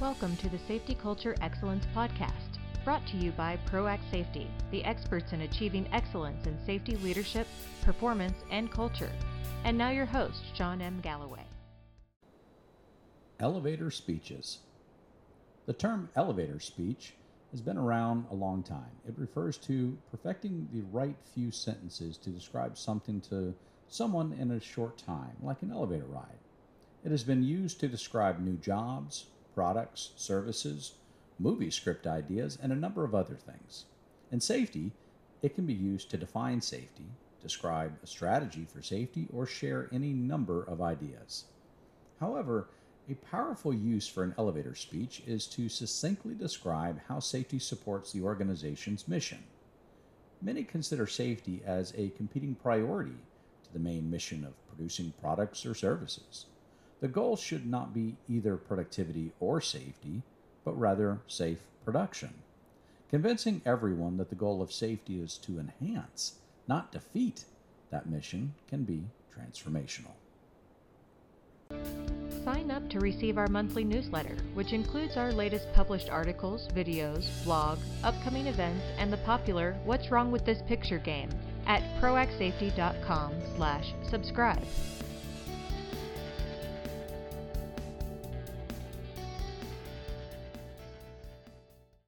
Welcome to the Safety Culture Excellence Podcast, brought to you by ProAct Safety, the experts in achieving excellence in safety leadership, performance, and culture. And now your host, John M. Galloway. Elevator speeches. The term elevator speech has been around a long time. It refers to perfecting the right few sentences to describe something to someone in a short time, like an elevator ride. It has been used to describe new jobs, products, services, movie script ideas, and a number of other things. In safety, it can be used to define safety, describe a strategy for safety, or share any number of ideas. However, a powerful use for an elevator speech is to succinctly describe how safety supports the organization's mission. Many consider safety as a competing priority to the main mission of producing products or services. The goal should not be either productivity or safety, but rather safe production. Convincing everyone that the goal of safety is to enhance, not defeat, that mission can be transformational. Sign up to receive our monthly newsletter, which includes our latest published articles, videos, blog, upcoming events, and the popular What's Wrong with This Picture game at proactsafety.com slash subscribe.